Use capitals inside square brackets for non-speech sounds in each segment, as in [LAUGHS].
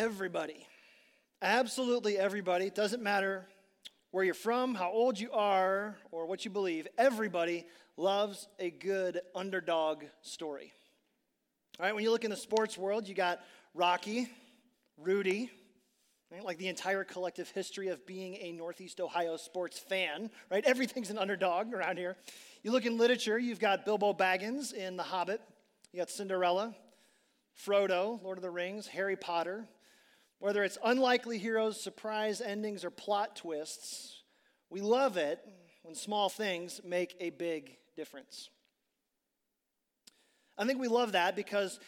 everybody, absolutely everybody, it doesn't matter where you're from, how old you are, or what you believe, everybody loves a good underdog story. All right, when you look in the sports world, you got Rocky, Rudy, right? like the entire collective history of being a Northeast Ohio sports fan, right? Everything's an underdog around here. You look in literature, you've got Bilbo Baggins in The Hobbit, you got Cinderella, Frodo, Lord of the Rings, Harry Potter. Whether it's unlikely heroes, surprise endings, or plot twists, we love it when small things make a big difference. I think we love that because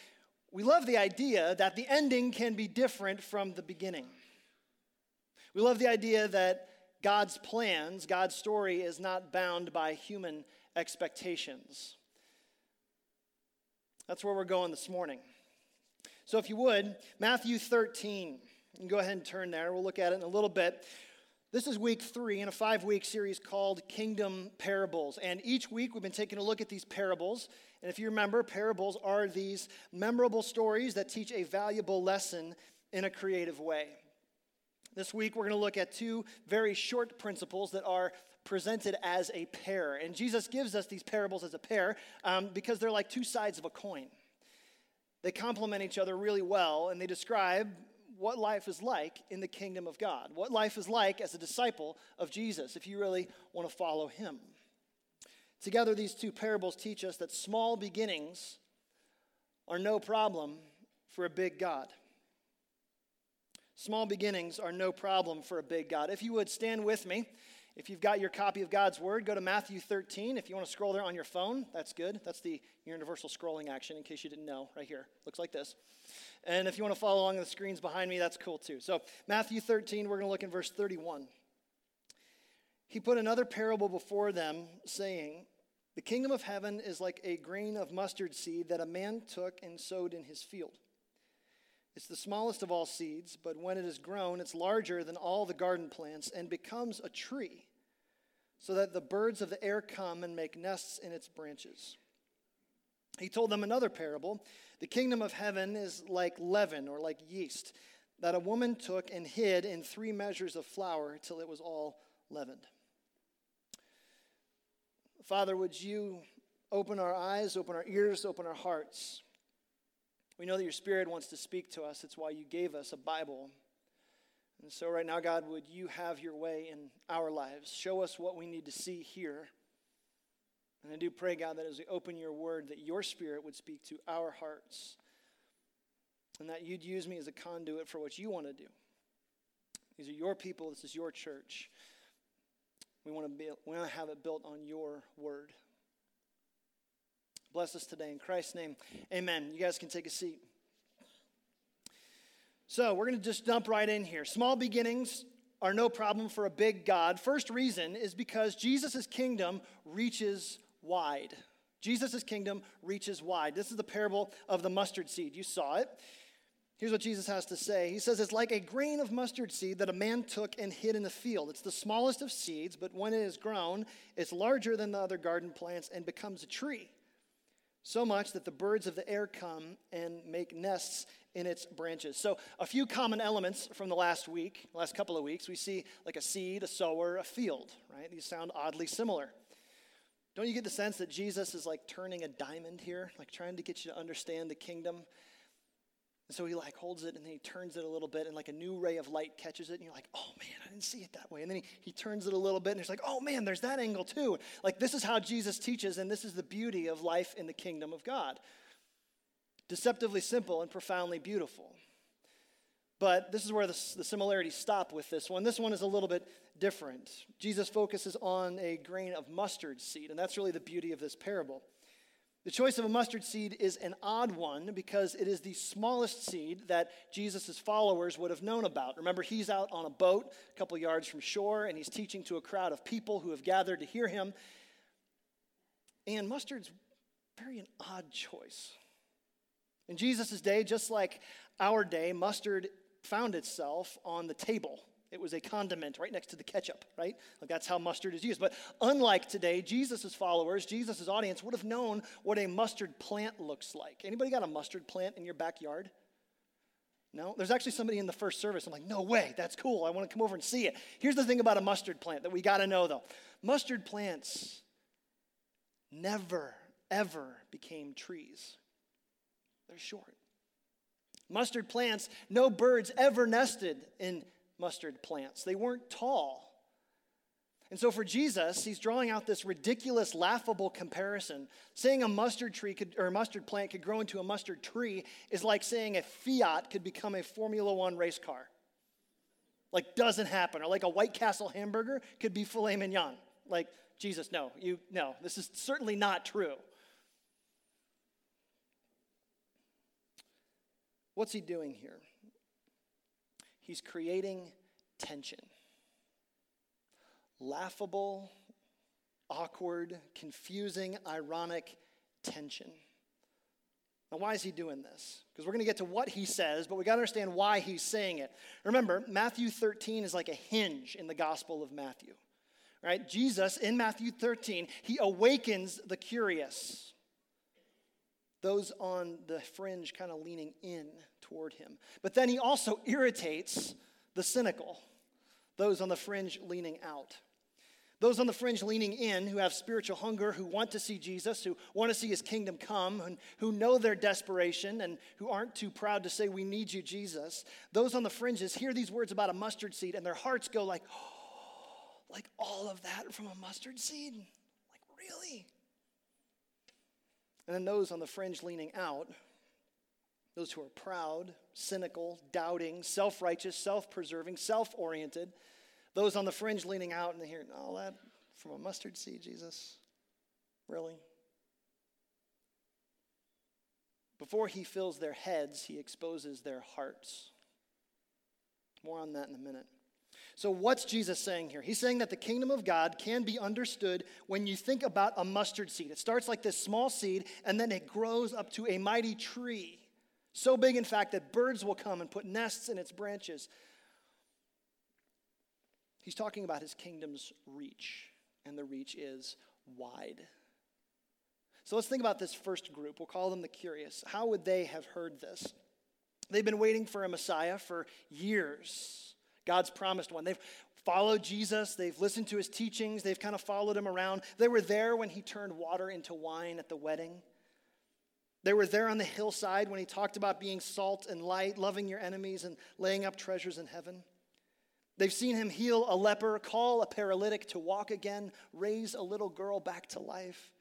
we love the idea that the ending can be different from the beginning. We love the idea that God's plans, God's story is not bound by human expectations. That's where we're going this morning. So, if you would, Matthew 13, you can go ahead and turn there. We'll look at it in a little bit. This is week three in a five week series called Kingdom Parables. And each week we've been taking a look at these parables. And if you remember, parables are these memorable stories that teach a valuable lesson in a creative way. This week we're going to look at two very short principles that are presented as a pair. And Jesus gives us these parables as a pair um, because they're like two sides of a coin. They complement each other really well, and they describe what life is like in the kingdom of God, what life is like as a disciple of Jesus, if you really want to follow him. Together, these two parables teach us that small beginnings are no problem for a big God. Small beginnings are no problem for a big God. If you would stand with me if you've got your copy of God's Word, go to Matthew 13. If you want to scroll there on your phone, that's good. That's the universal scrolling action, in case you didn't know, right here. Looks like this. And if you want to follow along the screens behind me, that's cool too. So, Matthew 13, we're going to look in verse 31. He put another parable before them, saying, The kingdom of heaven is like a grain of mustard seed that a man took and sowed in his field. It's the smallest of all seeds, but when it is grown, it's larger than all the garden plants and becomes a tree, so that the birds of the air come and make nests in its branches. He told them another parable The kingdom of heaven is like leaven or like yeast that a woman took and hid in three measures of flour till it was all leavened. Father, would you open our eyes, open our ears, open our hearts? We know that your Spirit wants to speak to us. It's why you gave us a Bible. And so, right now, God, would you have your way in our lives? Show us what we need to see here. And I do pray, God, that as we open your word, that your Spirit would speak to our hearts and that you'd use me as a conduit for what you want to do. These are your people, this is your church. We want to, be, we want to have it built on your word. Bless us today in Christ's name. Amen. You guys can take a seat. So, we're going to just jump right in here. Small beginnings are no problem for a big God. First reason is because Jesus' kingdom reaches wide. Jesus' kingdom reaches wide. This is the parable of the mustard seed. You saw it. Here's what Jesus has to say. He says, It's like a grain of mustard seed that a man took and hid in the field. It's the smallest of seeds, but when it is grown, it's larger than the other garden plants and becomes a tree so much that the birds of the air come and make nests in its branches. So, a few common elements from the last week, last couple of weeks, we see like a seed, a sower, a field, right? These sound oddly similar. Don't you get the sense that Jesus is like turning a diamond here, like trying to get you to understand the kingdom? And so he like holds it and then he turns it a little bit and like a new ray of light catches it and you're like, oh man, I didn't see it that way. And then he, he turns it a little bit and it's like, oh man, there's that angle too. Like this is how Jesus teaches and this is the beauty of life in the kingdom of God. Deceptively simple and profoundly beautiful. But this is where the, the similarities stop with this one. This one is a little bit different. Jesus focuses on a grain of mustard seed, and that's really the beauty of this parable. The choice of a mustard seed is an odd one because it is the smallest seed that Jesus' followers would have known about. Remember, he's out on a boat a couple yards from shore and he's teaching to a crowd of people who have gathered to hear him. And mustard's very an odd choice. In Jesus' day, just like our day, mustard found itself on the table it was a condiment right next to the ketchup, right? Like that's how mustard is used. But unlike today, Jesus' followers, Jesus' audience would have known what a mustard plant looks like. Anybody got a mustard plant in your backyard? No, there's actually somebody in the first service. I'm like, no way, that's cool. I want to come over and see it. Here's the thing about a mustard plant that we got to know though mustard plants never, ever became trees. They're short. Mustard plants, no birds ever nested in mustard plants. They weren't tall. And so for Jesus, he's drawing out this ridiculous, laughable comparison. Saying a mustard tree could, or a mustard plant could grow into a mustard tree is like saying a Fiat could become a Formula One race car. Like doesn't happen. Or like a White Castle hamburger could be filet mignon. Like, Jesus, no, you no, this is certainly not true. What's he doing here? He's creating tension laughable, awkward, confusing, ironic tension. Now, why is he doing this? Because we're going to get to what he says, but we got to understand why he's saying it. Remember, Matthew 13 is like a hinge in the Gospel of Matthew. Right? Jesus, in Matthew 13, he awakens the curious, those on the fringe kind of leaning in toward him. But then he also irritates the cynical, those on the fringe leaning out. Those on the fringe leaning in who have spiritual hunger, who want to see Jesus, who want to see his kingdom come, and who know their desperation and who aren't too proud to say, We need you, Jesus. Those on the fringes hear these words about a mustard seed and their hearts go like, oh, [GASPS] like all of that from a mustard seed? Like, really? And then those on the fringe leaning out, those who are proud, cynical, doubting, self righteous, self preserving, self oriented, those on the fringe leaning out and hearing all that from a mustard seed, Jesus? Really? Before he fills their heads, he exposes their hearts. More on that in a minute. So, what's Jesus saying here? He's saying that the kingdom of God can be understood when you think about a mustard seed. It starts like this small seed, and then it grows up to a mighty tree. So big, in fact, that birds will come and put nests in its branches. He's talking about his kingdom's reach, and the reach is wide. So let's think about this first group. We'll call them the curious. How would they have heard this? They've been waiting for a Messiah for years, God's promised one. They've followed Jesus, they've listened to his teachings, they've kind of followed him around. They were there when he turned water into wine at the wedding. They were there on the hillside when he talked about being salt and light, loving your enemies, and laying up treasures in heaven. They've seen him heal a leper, call a paralytic to walk again, raise a little girl back to life.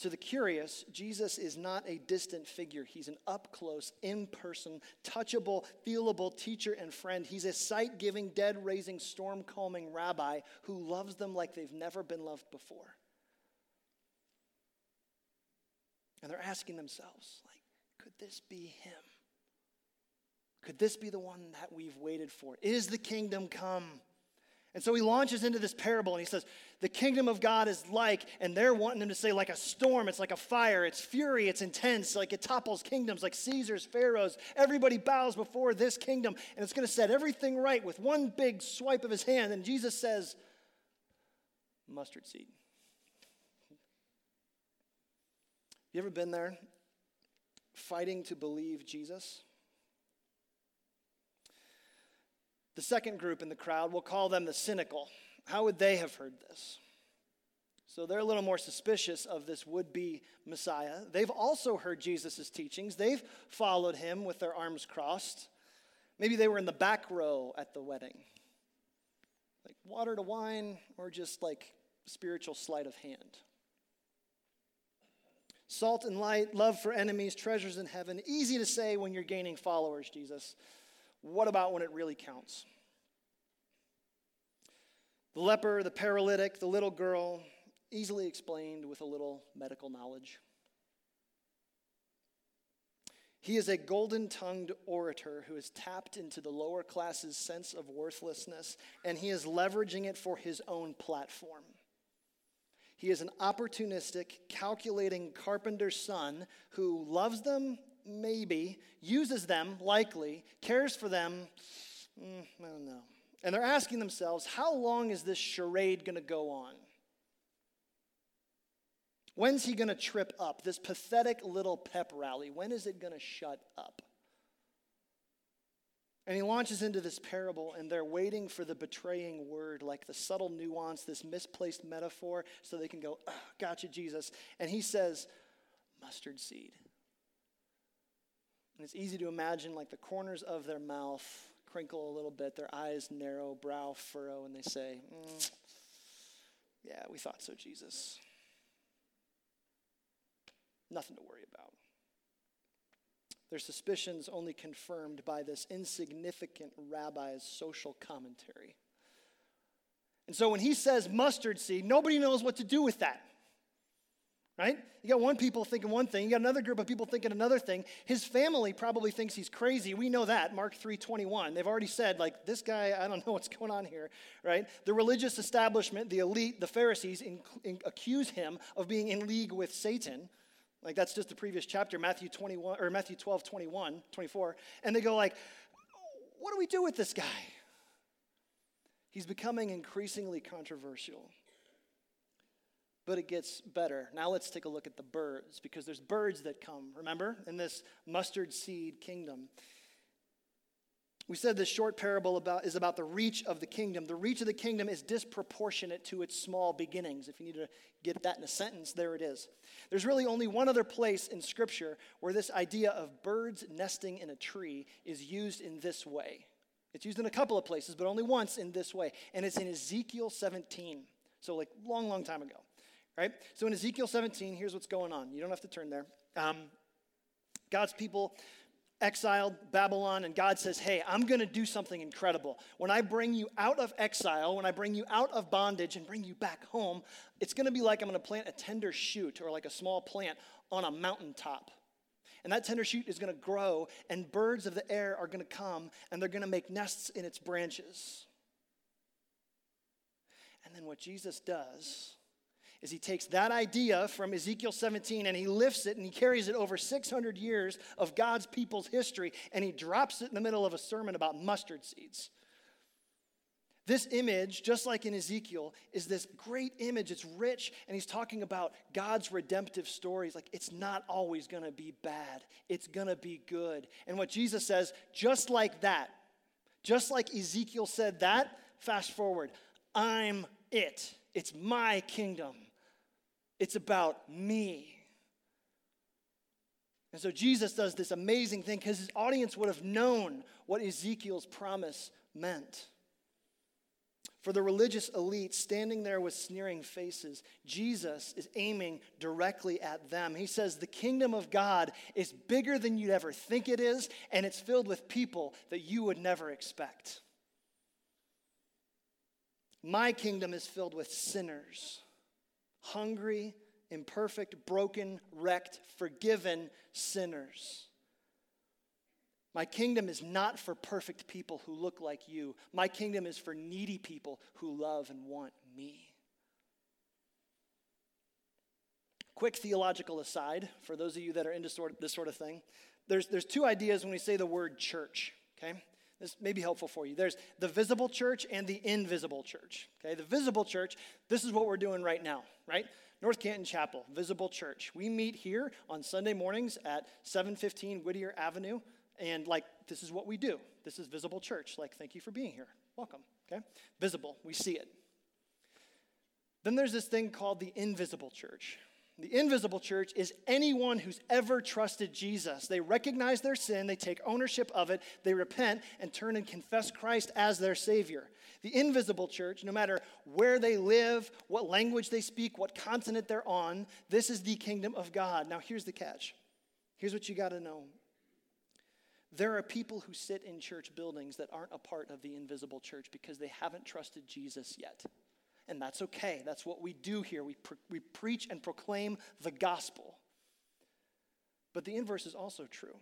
To the curious, Jesus is not a distant figure. He's an up close, in person, touchable, feelable teacher and friend. He's a sight giving, dead raising, storm calming rabbi who loves them like they've never been loved before. And they're asking themselves, like, could this be him? Could this be the one that we've waited for? Is the kingdom come? And so he launches into this parable and he says, The kingdom of God is like, and they're wanting him to say, like a storm, it's like a fire, it's fury, it's intense, like it topples kingdoms, like Caesar's, Pharaoh's. Everybody bows before this kingdom, and it's going to set everything right with one big swipe of his hand. And Jesus says, Mustard seed. You ever been there fighting to believe Jesus? The second group in the crowd, we'll call them the cynical. How would they have heard this? So they're a little more suspicious of this would be Messiah. They've also heard Jesus' teachings, they've followed him with their arms crossed. Maybe they were in the back row at the wedding. Like water to wine, or just like spiritual sleight of hand. Salt and light, love for enemies, treasures in heaven. Easy to say when you're gaining followers, Jesus. What about when it really counts? The leper, the paralytic, the little girl, easily explained with a little medical knowledge. He is a golden tongued orator who has tapped into the lower class's sense of worthlessness, and he is leveraging it for his own platform. He is an opportunistic, calculating carpenter's son who loves them maybe, uses them, likely, cares for them, mm, I don't know. And they're asking themselves, how long is this charade going to go on? When's he going to trip up? This pathetic little pep rally, when is it going to shut up? And he launches into this parable, and they're waiting for the betraying word, like the subtle nuance, this misplaced metaphor, so they can go, oh, Gotcha, Jesus. And he says, Mustard seed. And it's easy to imagine, like the corners of their mouth crinkle a little bit, their eyes narrow, brow furrow, and they say, mm, Yeah, we thought so, Jesus. Nothing to worry about. Their suspicions only confirmed by this insignificant rabbi's social commentary. And so when he says mustard seed, nobody knows what to do with that. Right? You got one people thinking one thing, you got another group of people thinking another thing. His family probably thinks he's crazy. We know that, Mark 3:21. They've already said like this guy, I don't [LAUGHS] know what's going on here, right? The religious establishment, the elite, the Pharisees in, in, accuse him of being in league with Satan. Like that's just the previous chapter, Matthew 21 or Matthew 12, 21, 24. And they go like, what do we do with this guy? He's becoming increasingly controversial. But it gets better. Now let's take a look at the birds, because there's birds that come, remember, in this mustard seed kingdom. We said this short parable about, is about the reach of the kingdom. The reach of the kingdom is disproportionate to its small beginnings. If you need to get that in a sentence, there it is. There's really only one other place in Scripture where this idea of birds nesting in a tree is used in this way. It's used in a couple of places, but only once in this way. And it's in Ezekiel 17. So, like, long, long time ago. Right? So, in Ezekiel 17, here's what's going on. You don't have to turn there. Um, God's people exiled Babylon, and God says, Hey, I'm going to do something incredible. When I bring you out of exile, when I bring you out of bondage and bring you back home, it's going to be like I'm going to plant a tender shoot or like a small plant on a mountaintop. And that tender shoot is going to grow, and birds of the air are going to come, and they're going to make nests in its branches. And then what Jesus does is he takes that idea from Ezekiel 17 and he lifts it and he carries it over 600 years of God's people's history and he drops it in the middle of a sermon about mustard seeds. This image, just like in Ezekiel, is this great image. It's rich, and he's talking about God's redemptive stories. Like, it's not always gonna be bad, it's gonna be good. And what Jesus says, just like that, just like Ezekiel said that, fast forward, I'm it. It's my kingdom. It's about me. And so Jesus does this amazing thing because his audience would have known what Ezekiel's promise meant. For the religious elite standing there with sneering faces, Jesus is aiming directly at them. He says, The kingdom of God is bigger than you'd ever think it is, and it's filled with people that you would never expect. My kingdom is filled with sinners hungry, imperfect, broken, wrecked, forgiven sinners. My kingdom is not for perfect people who look like you. My kingdom is for needy people who love and want me. Quick theological aside for those of you that are into sort of, this sort of thing. There's, there's two ideas when we say the word church, okay? This may be helpful for you. There's the visible church and the invisible church. Okay, the visible church, this is what we're doing right now, right? North Canton Chapel, visible church. We meet here on Sunday mornings at 715 Whittier Avenue, and like this is what we do. This is visible church. Like, thank you for being here. Welcome. Okay? Visible, we see it. Then there's this thing called the invisible church. The invisible church is anyone who's ever trusted Jesus. They recognize their sin, they take ownership of it, they repent and turn and confess Christ as their Savior. The invisible church, no matter where they live, what language they speak, what continent they're on, this is the kingdom of God. Now, here's the catch. Here's what you got to know. There are people who sit in church buildings that aren't a part of the invisible church because they haven't trusted Jesus yet and that's okay. That's what we do here. We, we preach and proclaim the gospel. But the inverse is also true.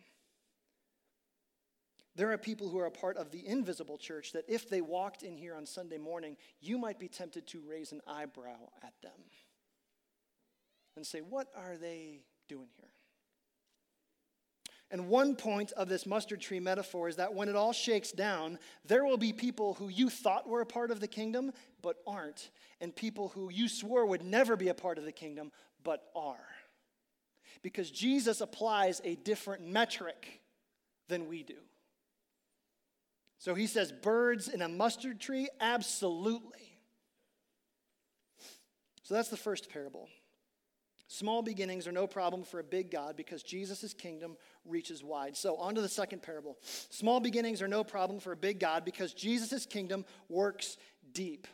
There are people who are a part of the invisible church that if they walked in here on Sunday morning, you might be tempted to raise an eyebrow at them and say, What are they doing here? And one point of this mustard tree metaphor is that when it all shakes down, there will be people who you thought were a part of the kingdom, but aren't, and people who you swore would never be a part of the kingdom, but are. Because Jesus applies a different metric than we do. So he says, birds in a mustard tree? Absolutely. So that's the first parable. Small beginnings are no problem for a big God because Jesus' kingdom reaches wide. So, on to the second parable. Small beginnings are no problem for a big God because Jesus' kingdom works deep.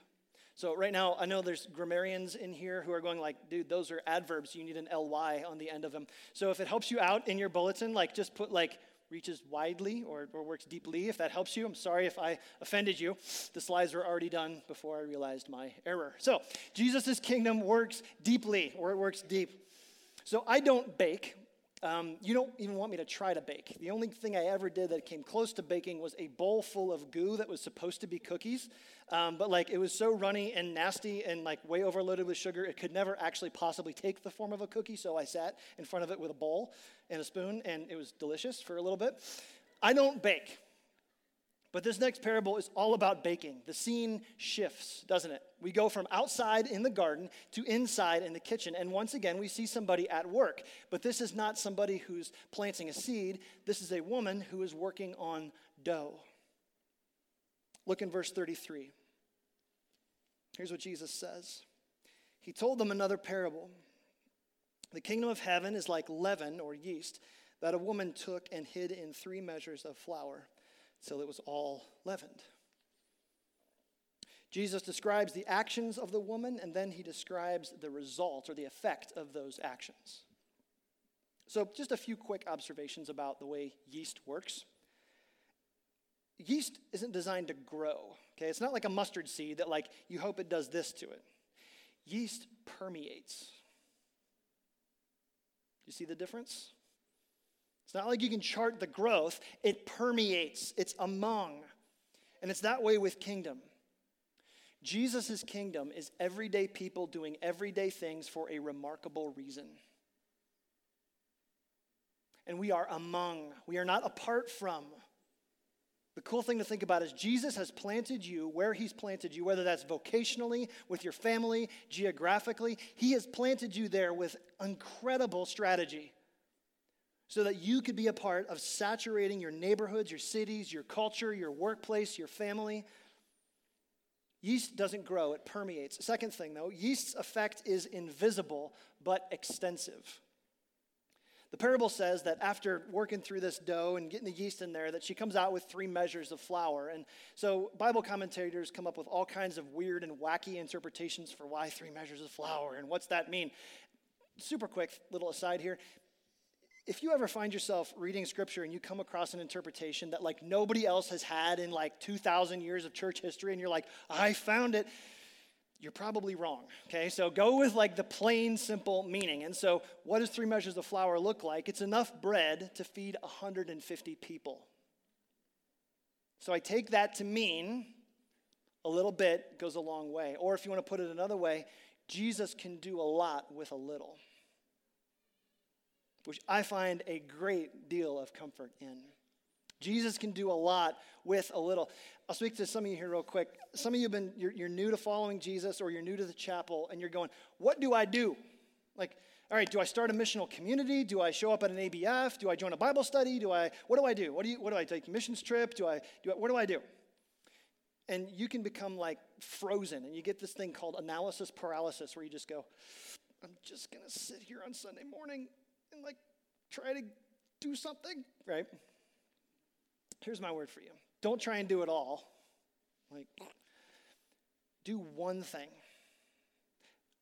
So, right now, I know there's grammarians in here who are going, like, dude, those are adverbs. You need an ly on the end of them. So, if it helps you out in your bulletin, like, just put, like, reaches widely or, or works deeply, if that helps you. I'm sorry if I offended you. The slides were already done before I realized my error. So, Jesus' kingdom works deeply, or it works deep. So, I don't bake. Um, you don't even want me to try to bake. The only thing I ever did that came close to baking was a bowl full of goo that was supposed to be cookies. Um, but like it was so runny and nasty and like way overloaded with sugar, it could never actually possibly take the form of a cookie. So I sat in front of it with a bowl and a spoon, and it was delicious for a little bit. I don't bake. But this next parable is all about baking. The scene shifts, doesn't it? We go from outside in the garden to inside in the kitchen. And once again, we see somebody at work. But this is not somebody who's planting a seed, this is a woman who is working on dough. Look in verse 33. Here's what Jesus says He told them another parable. The kingdom of heaven is like leaven or yeast that a woman took and hid in three measures of flour till it was all leavened. Jesus describes the actions of the woman and then he describes the result or the effect of those actions. So, just a few quick observations about the way yeast works. Yeast isn't designed to grow, okay? It's not like a mustard seed that like you hope it does this to it. Yeast permeates. You see the difference? It's not like you can chart the growth, it permeates, it's among. And it's that way with kingdom. Jesus' kingdom is everyday people doing everyday things for a remarkable reason. And we are among, we are not apart from. The cool thing to think about is Jesus has planted you where he's planted you, whether that's vocationally, with your family, geographically. He has planted you there with incredible strategy so that you could be a part of saturating your neighborhoods, your cities, your culture, your workplace, your family. Yeast doesn't grow, it permeates. Second thing, though, yeast's effect is invisible but extensive. The parable says that after working through this dough and getting the yeast in there, that she comes out with three measures of flour. And so Bible commentators come up with all kinds of weird and wacky interpretations for why three measures of flour and what's that mean. Super quick little aside here if you ever find yourself reading scripture and you come across an interpretation that like nobody else has had in like 2000 years of church history and you're like i found it you're probably wrong okay? So go with like the plain simple meaning. And so what does three measures of flour look like? It's enough bread to feed 150 people. So i take that to mean a little bit goes a long way. Or if you want to put it another way jesus can do a lot with a little which I find a great deal of comfort in. Jesus can do a lot with a little. I'll speak to some of you here real quick. Some of you have been, you're, you're new to following Jesus or you're new to the chapel and you're going, what do I do? Like, all right, do I start a missional community? Do I show up at an ABF? Do I join a Bible study? Do I, what do I do? What do you, what do I take missions trip? Do I, do I, what do I do? And you can become like frozen and you get this thing called analysis paralysis where you just go, I'm just going to sit here on Sunday morning and like try to do something, right? Here's my word for you don't try and do it all. Like, do one thing.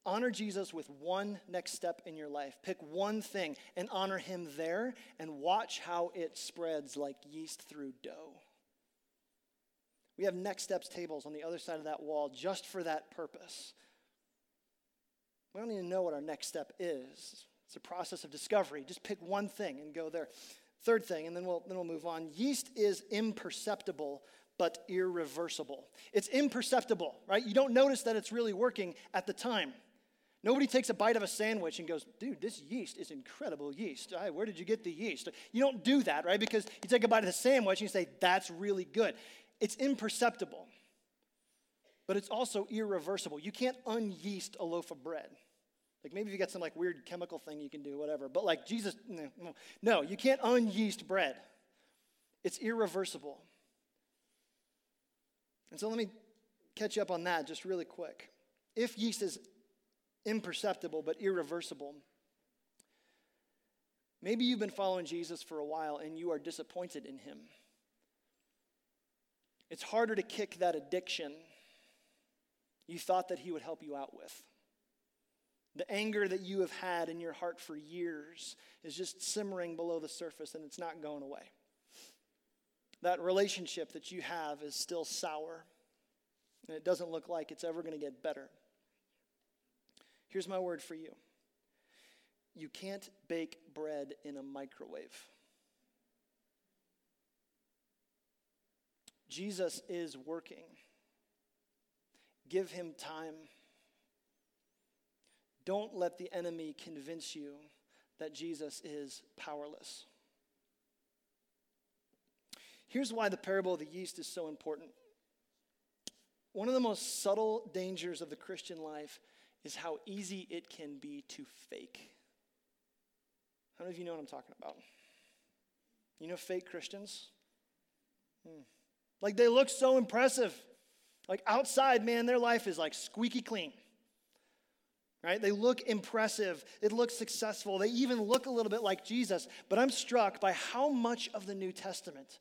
Honor Jesus with one next step in your life. Pick one thing and honor him there and watch how it spreads like yeast through dough. We have next steps tables on the other side of that wall just for that purpose. We don't even know what our next step is. It's a process of discovery. Just pick one thing and go there. Third thing, and then we'll, then we'll move on. Yeast is imperceptible but irreversible. It's imperceptible, right? You don't notice that it's really working at the time. Nobody takes a bite of a sandwich and goes, dude, this yeast is incredible yeast. Right, where did you get the yeast? You don't do that, right? Because you take a bite of the sandwich and you say, that's really good. It's imperceptible, but it's also irreversible. You can't unyeast a loaf of bread. Like maybe if you got some like weird chemical thing you can do, whatever. But like Jesus, no, no, you can't unyeast bread. It's irreversible. And so let me catch you up on that just really quick. If yeast is imperceptible but irreversible, maybe you've been following Jesus for a while and you are disappointed in him. It's harder to kick that addiction you thought that he would help you out with. The anger that you have had in your heart for years is just simmering below the surface and it's not going away. That relationship that you have is still sour and it doesn't look like it's ever going to get better. Here's my word for you you can't bake bread in a microwave. Jesus is working. Give him time. Don't let the enemy convince you that Jesus is powerless. Here's why the parable of the yeast is so important. One of the most subtle dangers of the Christian life is how easy it can be to fake. How many of you know what I'm talking about? You know fake Christians? Hmm. Like they look so impressive. Like outside, man, their life is like squeaky clean. Right? They look impressive. It looks successful. They even look a little bit like Jesus. But I'm struck by how much of the New Testament,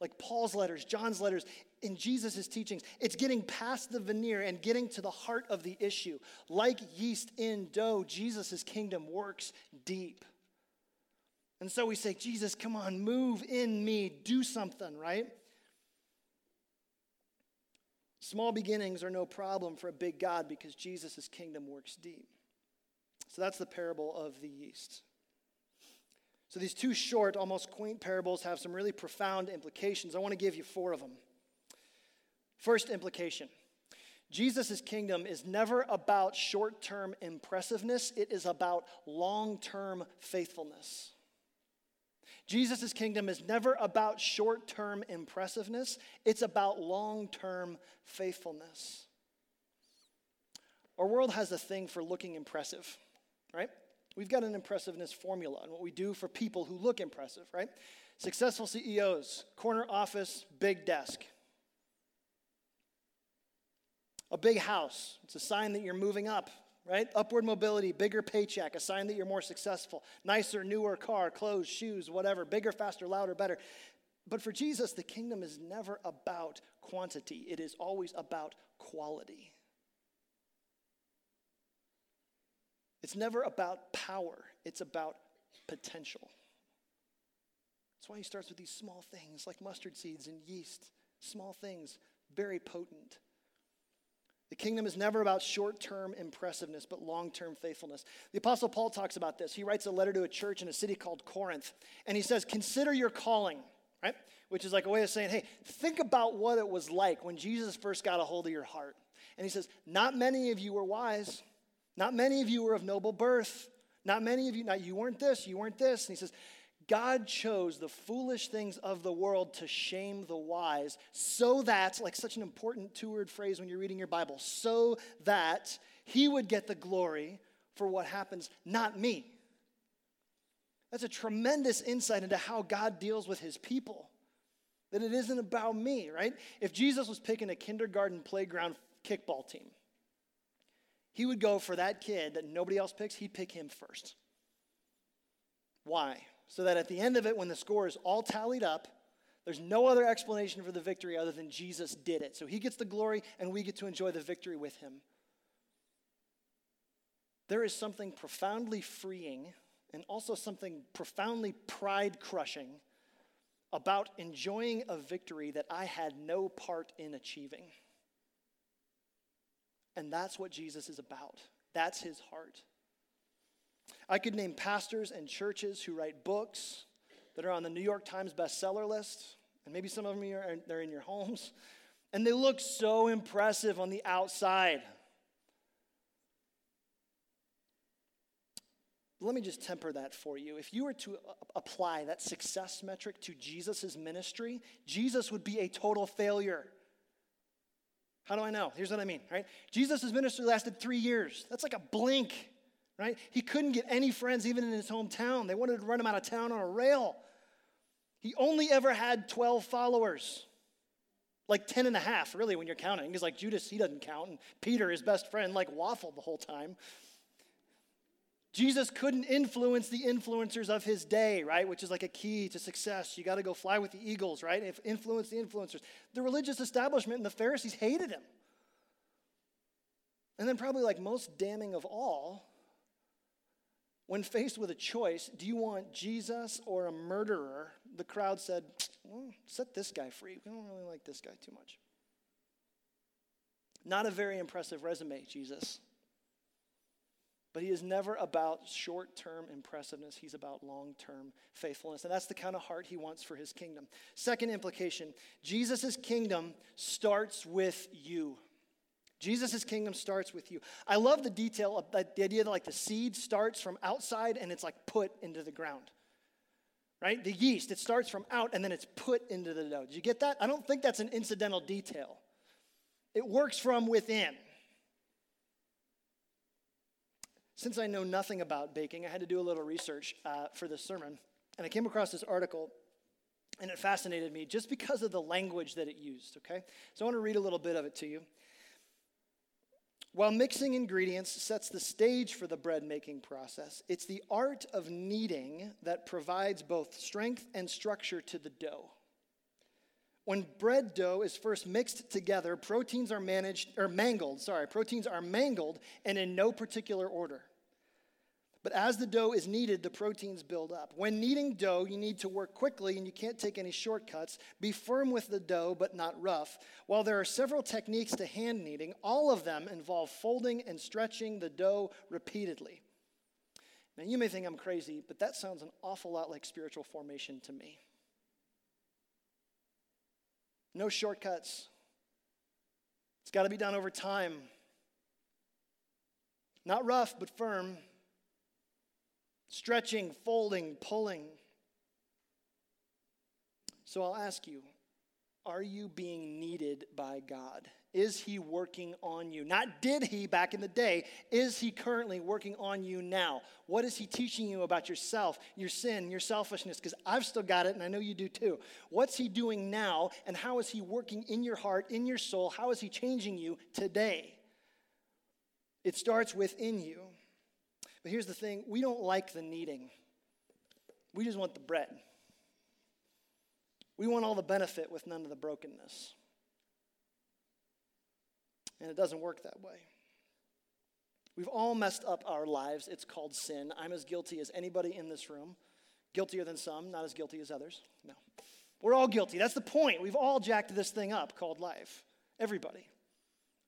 like Paul's letters, John's letters, in Jesus' teachings, it's getting past the veneer and getting to the heart of the issue. Like yeast in dough, Jesus' kingdom works deep. And so we say, Jesus, come on, move in me, do something, right? Small beginnings are no problem for a big God because Jesus' kingdom works deep. So that's the parable of the yeast. So these two short, almost quaint parables have some really profound implications. I want to give you four of them. First implication Jesus' kingdom is never about short term impressiveness, it is about long term faithfulness. Jesus' kingdom is never about short term impressiveness, it's about long term faithfulness. Our world has a thing for looking impressive, right? We've got an impressiveness formula and what we do for people who look impressive, right? Successful CEOs, corner office, big desk. A big house, it's a sign that you're moving up right? Upward mobility, bigger paycheck, a sign that you're more successful, nicer, newer car, clothes, shoes, whatever, bigger, faster, louder, better. But for Jesus, the kingdom is never about quantity, it is always about quality. It's never about power, it's about potential. That's why he starts with these small things like mustard seeds and yeast, small things, very potent. The kingdom is never about short term impressiveness, but long term faithfulness. The Apostle Paul talks about this. He writes a letter to a church in a city called Corinth, and he says, Consider your calling, right? Which is like a way of saying, Hey, think about what it was like when Jesus first got a hold of your heart. And he says, Not many of you were wise, not many of you were of noble birth, not many of you, now you weren't this, you weren't this. And he says, God chose the foolish things of the world to shame the wise, so that, like such an important two word phrase when you're reading your Bible, so that he would get the glory for what happens, not me. That's a tremendous insight into how God deals with his people. That it isn't about me, right? If Jesus was picking a kindergarten playground kickball team, he would go for that kid that nobody else picks, he'd pick him first. Why? So that at the end of it, when the score is all tallied up, there's no other explanation for the victory other than Jesus did it. So he gets the glory, and we get to enjoy the victory with him. There is something profoundly freeing and also something profoundly pride crushing about enjoying a victory that I had no part in achieving. And that's what Jesus is about. That's his heart. I could name pastors and churches who write books that are on the New York Times bestseller list, and maybe some of them are they're in your homes, [LAUGHS] and they look so impressive on the outside. Let me just temper that for you. If you were to apply that success metric to Jesus' ministry, Jesus would be a total failure. How do I know? Here's what I mean, right? Jesus' ministry lasted three years. That's like a blink right? He couldn't get any friends even in his hometown. They wanted to run him out of town on a rail. He only ever had 12 followers. Like 10 and a half, really, when you're counting. Because like Judas, he doesn't count. And Peter, his best friend, like waffled the whole time. Jesus couldn't influence the influencers of his day, right? Which is like a key to success. You got to go fly with the eagles, right? If influence the influencers. The religious establishment and the Pharisees hated him. And then, probably like most damning of all, when faced with a choice, do you want Jesus or a murderer? The crowd said, well, set this guy free. We don't really like this guy too much. Not a very impressive resume, Jesus. But he is never about short term impressiveness. He's about long term faithfulness. And that's the kind of heart he wants for his kingdom. Second implication Jesus' kingdom starts with you. Jesus' kingdom starts with you. I love the detail of the idea that like the seed starts from outside and it's like put into the ground. Right? The yeast, it starts from out and then it's put into the dough. Did you get that? I don't think that's an incidental detail. It works from within. Since I know nothing about baking, I had to do a little research uh, for this sermon. And I came across this article, and it fascinated me just because of the language that it used, okay? So I want to read a little bit of it to you. While mixing ingredients sets the stage for the bread making process, it's the art of kneading that provides both strength and structure to the dough. When bread dough is first mixed together, proteins are managed or mangled, sorry, proteins are mangled and in no particular order. But as the dough is kneaded, the proteins build up. When kneading dough, you need to work quickly and you can't take any shortcuts. Be firm with the dough, but not rough. While there are several techniques to hand kneading, all of them involve folding and stretching the dough repeatedly. Now, you may think I'm crazy, but that sounds an awful lot like spiritual formation to me. No shortcuts. It's got to be done over time. Not rough, but firm stretching, folding, pulling. So I'll ask you are you being kneaded by God? Is he working on you? Not did he back in the day, is he currently working on you now? What is he teaching you about yourself, your sin, your selfishness? Because I've still got it and I know you do too. What's he doing now and how is he working in your heart, in your soul? How is he changing you today? It starts within you. But here's the thing we don't like the kneading, we just want the bread. We want all the benefit with none of the brokenness. And it doesn't work that way. We've all messed up our lives. It's called sin. I'm as guilty as anybody in this room. Guiltier than some, not as guilty as others. No. We're all guilty. That's the point. We've all jacked this thing up called life. Everybody.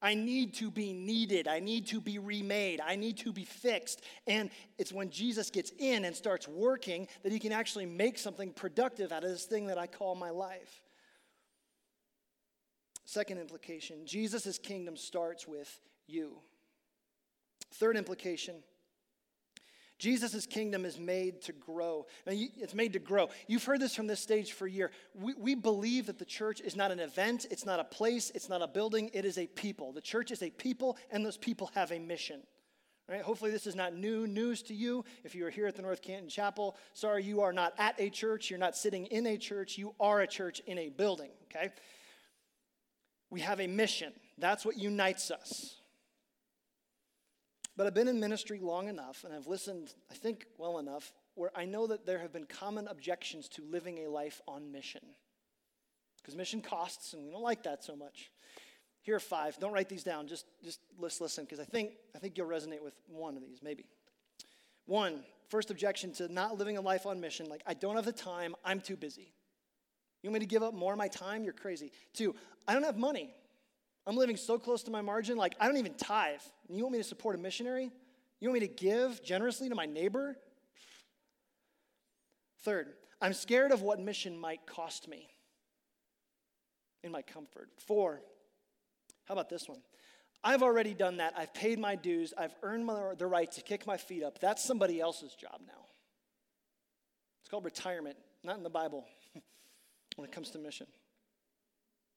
I need to be needed. I need to be remade. I need to be fixed. And it's when Jesus gets in and starts working that he can actually make something productive out of this thing that I call my life. Second implication Jesus' kingdom starts with you. Third implication Jesus' kingdom is made to grow. Now, it's made to grow. You've heard this from this stage for a year. We, we believe that the church is not an event, it's not a place, it's not a building, it is a people. The church is a people, and those people have a mission. Right? Hopefully, this is not new news to you. If you are here at the North Canton Chapel, sorry, you are not at a church. You're not sitting in a church. You are a church in a building, okay? We have a mission. That's what unites us. But I've been in ministry long enough, and I've listened, I think, well enough, where I know that there have been common objections to living a life on mission. Because mission costs, and we don't like that so much. Here are five. Don't write these down. Just, just let's listen, because I think, I think you'll resonate with one of these, maybe. One, first objection to not living a life on mission, like, I don't have the time, I'm too busy. You want me to give up more of my time? You're crazy. Two, I don't have money. I'm living so close to my margin, like I don't even tithe. And you want me to support a missionary? You want me to give generously to my neighbor? Third, I'm scared of what mission might cost me in my comfort. Four, how about this one? I've already done that. I've paid my dues. I've earned my, the right to kick my feet up. That's somebody else's job now. It's called retirement, not in the Bible [LAUGHS] when it comes to mission.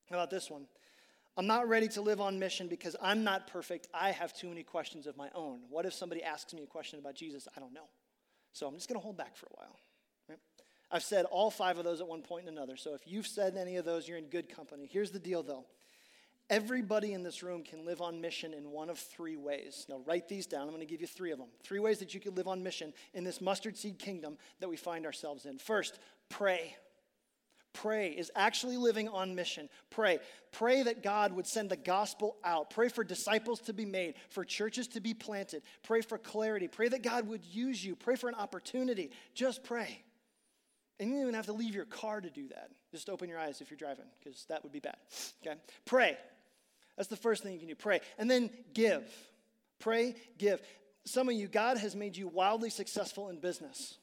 How about this one? I'm not ready to live on mission because I'm not perfect. I have too many questions of my own. What if somebody asks me a question about Jesus? I don't know. So I'm just going to hold back for a while. Right? I've said all five of those at one point and another. So if you've said any of those, you're in good company. Here's the deal, though. Everybody in this room can live on mission in one of three ways. Now, write these down. I'm going to give you three of them. Three ways that you can live on mission in this mustard seed kingdom that we find ourselves in. First, pray. Pray is actually living on mission. Pray. Pray that God would send the gospel out. Pray for disciples to be made, for churches to be planted. Pray for clarity. Pray that God would use you. Pray for an opportunity. Just pray. And you don't even have to leave your car to do that. Just open your eyes if you're driving, because that would be bad. Okay? Pray. That's the first thing you can do. Pray. And then give. Pray, give. Some of you, God has made you wildly successful in business.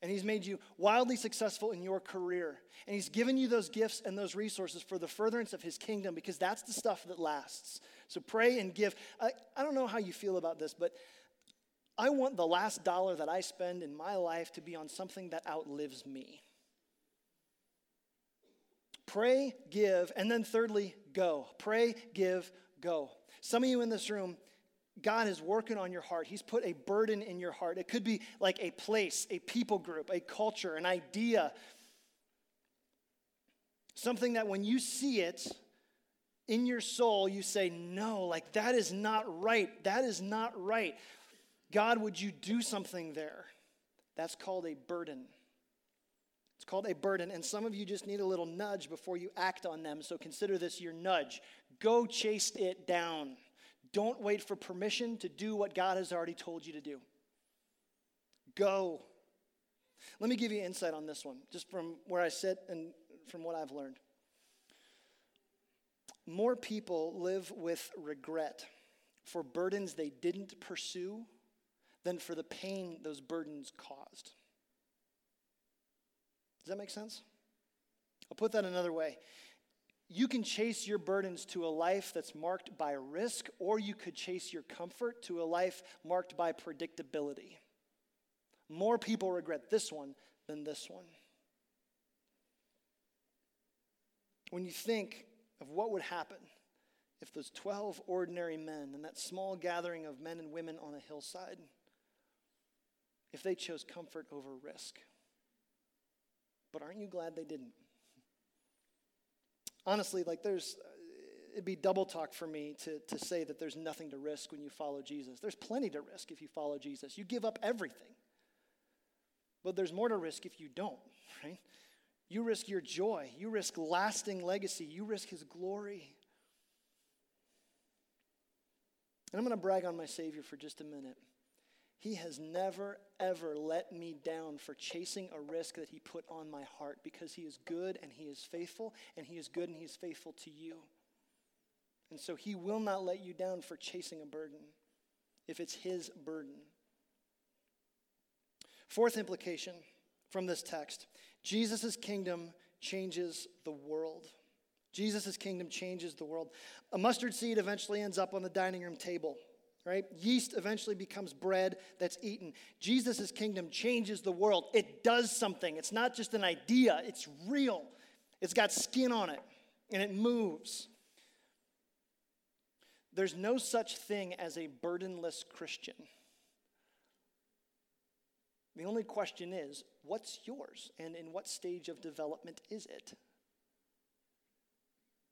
And He's made you wildly successful in your career. And He's given you those gifts and those resources for the furtherance of His kingdom because that's the stuff that lasts. So pray and give. I, I don't know how you feel about this, but I want the last dollar that I spend in my life to be on something that outlives me. Pray, give, and then thirdly, go. Pray, give, go. Some of you in this room, God is working on your heart. He's put a burden in your heart. It could be like a place, a people group, a culture, an idea. Something that when you see it in your soul, you say, No, like that is not right. That is not right. God, would you do something there? That's called a burden. It's called a burden, and some of you just need a little nudge before you act on them. So consider this your nudge. Go chase it down. Don't wait for permission to do what God has already told you to do. Go. Let me give you insight on this one, just from where I sit and from what I've learned. More people live with regret for burdens they didn't pursue than for the pain those burdens caused. Does that make sense? I'll put that another way. You can chase your burdens to a life that's marked by risk, or you could chase your comfort to a life marked by predictability. More people regret this one than this one. When you think of what would happen if those 12 ordinary men and that small gathering of men and women on a hillside, if they chose comfort over risk, but aren't you glad they didn't? Honestly, like there's, it'd be double talk for me to, to say that there's nothing to risk when you follow Jesus. There's plenty to risk if you follow Jesus. You give up everything. But there's more to risk if you don't, [LAUGHS] right? You risk your joy. You risk lasting legacy. You risk his glory. And I'm going to brag on my Savior for just a minute. He has never, ever let me down for chasing a risk that He put on my heart because He is good and He is faithful, and He is good and He is faithful to you. And so He will not let you down for chasing a burden if it's His burden. Fourth implication from this text Jesus' kingdom changes the world. Jesus' kingdom changes the world. A mustard seed eventually ends up on the dining room table right? Yeast eventually becomes bread that's eaten. Jesus' kingdom changes the world. It does something. It's not just an idea, it's real. It's got skin on it and it moves. There's no such thing as a burdenless Christian. The only question is, what's yours and in what stage of development is it?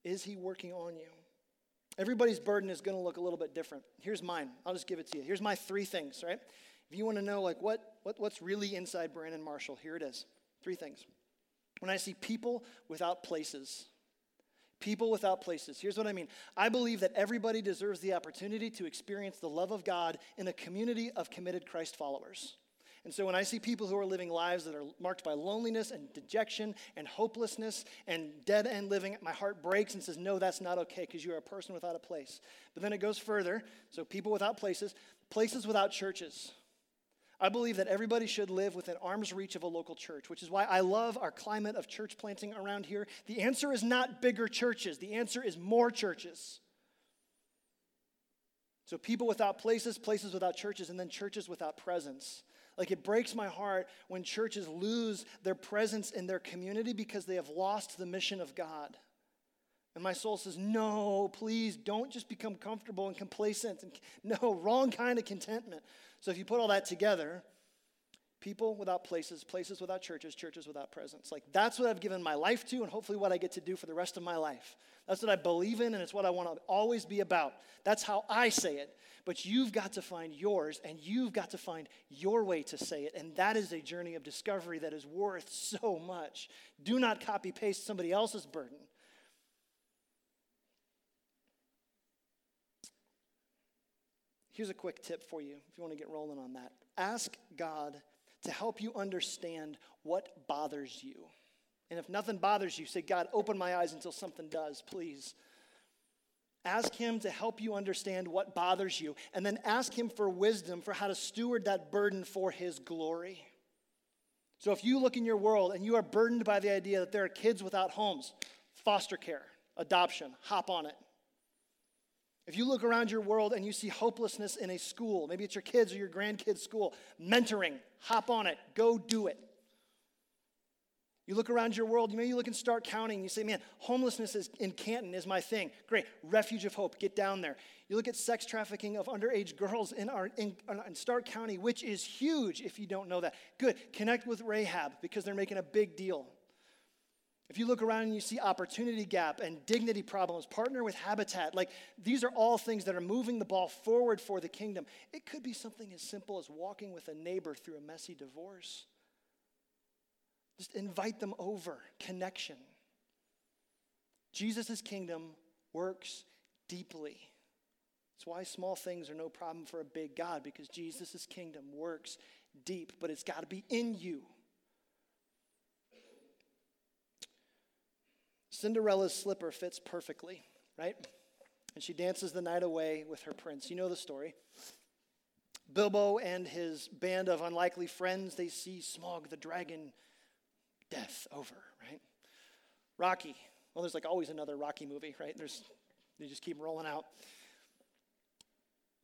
Is he working on you? Everybody's burden is going to look a little bit different. Here's mine. I'll just give it to you. Here's my three things, right? If you want to know like what, what what's really inside Brandon Marshall, here it is. Three things. When I see people without places, people without places. Here's what I mean. I believe that everybody deserves the opportunity to experience the love of God in a community of committed Christ followers. And so when I see people who are living lives that are marked by loneliness and dejection and hopelessness and dead end living, my heart breaks and says, No, that's not okay because you are a person without a place. But then it goes further. So people without places, places without churches. I believe that everybody should live within arm's reach of a local church, which is why I love our climate of church planting around here. The answer is not bigger churches, the answer is more churches. So, people without places, places without churches, and then churches without presence. Like it breaks my heart when churches lose their presence in their community because they have lost the mission of God. And my soul says, No, please don't just become comfortable and complacent. And, [LAUGHS] no, wrong kind of contentment. So if you put all that together, People without places, places without churches, churches without presence. Like that's what I've given my life to, and hopefully what I get to do for the rest of my life. That's what I believe in, and it's what I want to always be about. That's how I say it. But you've got to find yours, and you've got to find your way to say it. And that is a journey of discovery that is worth so much. Do not copy paste somebody else's burden. Here's a quick tip for you if you want to get rolling on that. Ask God to help you understand what bothers you. And if nothing bothers you, say, God, open my eyes until something does, please. Ask Him to help you understand what bothers you, and then ask Him for wisdom for how to steward that burden for His glory. So if you look in your world and you are burdened by the idea that there are kids without homes, foster care, adoption, hop on it. If you look around your world and you see hopelessness in a school, maybe it's your kids or your grandkids' school, mentoring, hop on it, go do it. You look around your world, maybe you look in Stark County and you say, man, homelessness is, in Canton is my thing. Great, refuge of hope, get down there. You look at sex trafficking of underage girls in, our, in, in Stark County, which is huge if you don't know that. Good, connect with Rahab because they're making a big deal. If you look around and you see opportunity gap and dignity problems, partner with Habitat. Like these are all things that are moving the ball forward for the kingdom. It could be something as simple as walking with a neighbor through a messy divorce. Just invite them over, connection. Jesus' kingdom works deeply. It's why small things are no problem for a big God, because Jesus' kingdom works deep, but it's got to be in you. Cinderella's slipper fits perfectly, right? And she dances the night away with her prince. You know the story. Bilbo and his band of unlikely friends, they see Smaug the dragon death over, right? Rocky. Well, there's like always another Rocky movie, right? There's they just keep rolling out.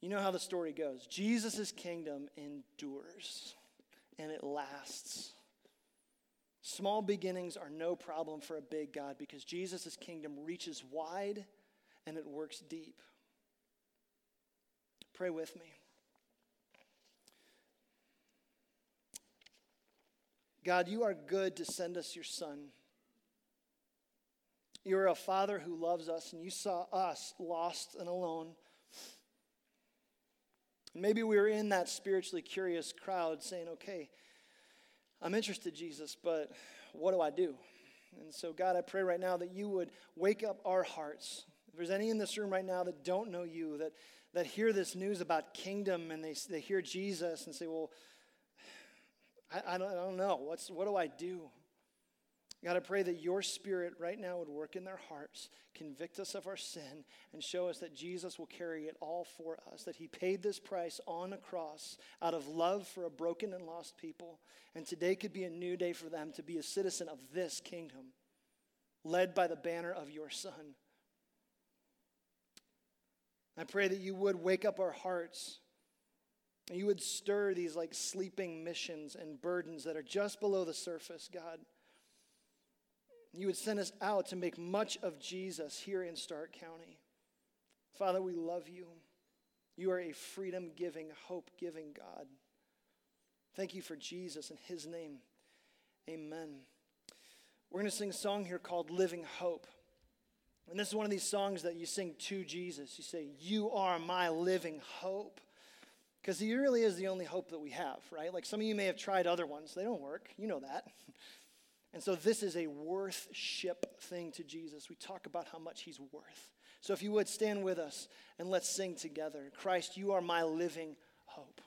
You know how the story goes. Jesus' kingdom endures and it lasts. Small beginnings are no problem for a big God because Jesus' kingdom reaches wide and it works deep. Pray with me. God, you are good to send us your son. You're a father who loves us, and you saw us lost and alone. Maybe we were in that spiritually curious crowd saying, okay, I'm interested, Jesus, but what do I do? And so, God, I pray right now that you would wake up our hearts. If there's any in this room right now that don't know you, that, that hear this news about kingdom and they, they hear Jesus and say, well, I, I, don't, I don't know. What's, what do I do? God, I pray that your spirit right now would work in their hearts, convict us of our sin, and show us that Jesus will carry it all for us, that he paid this price on a cross out of love for a broken and lost people. And today could be a new day for them to be a citizen of this kingdom, led by the banner of your Son. I pray that you would wake up our hearts. And you would stir these like sleeping missions and burdens that are just below the surface, God. You would send us out to make much of Jesus here in Stark County. Father, we love you. You are a freedom giving, hope giving God. Thank you for Jesus in his name. Amen. We're going to sing a song here called Living Hope. And this is one of these songs that you sing to Jesus. You say, You are my living hope. Because he really is the only hope that we have, right? Like some of you may have tried other ones, they don't work. You know that. [LAUGHS] And so this is a worth-ship thing to Jesus. We talk about how much he's worth. So if you would stand with us and let's sing together Christ, you are my living hope.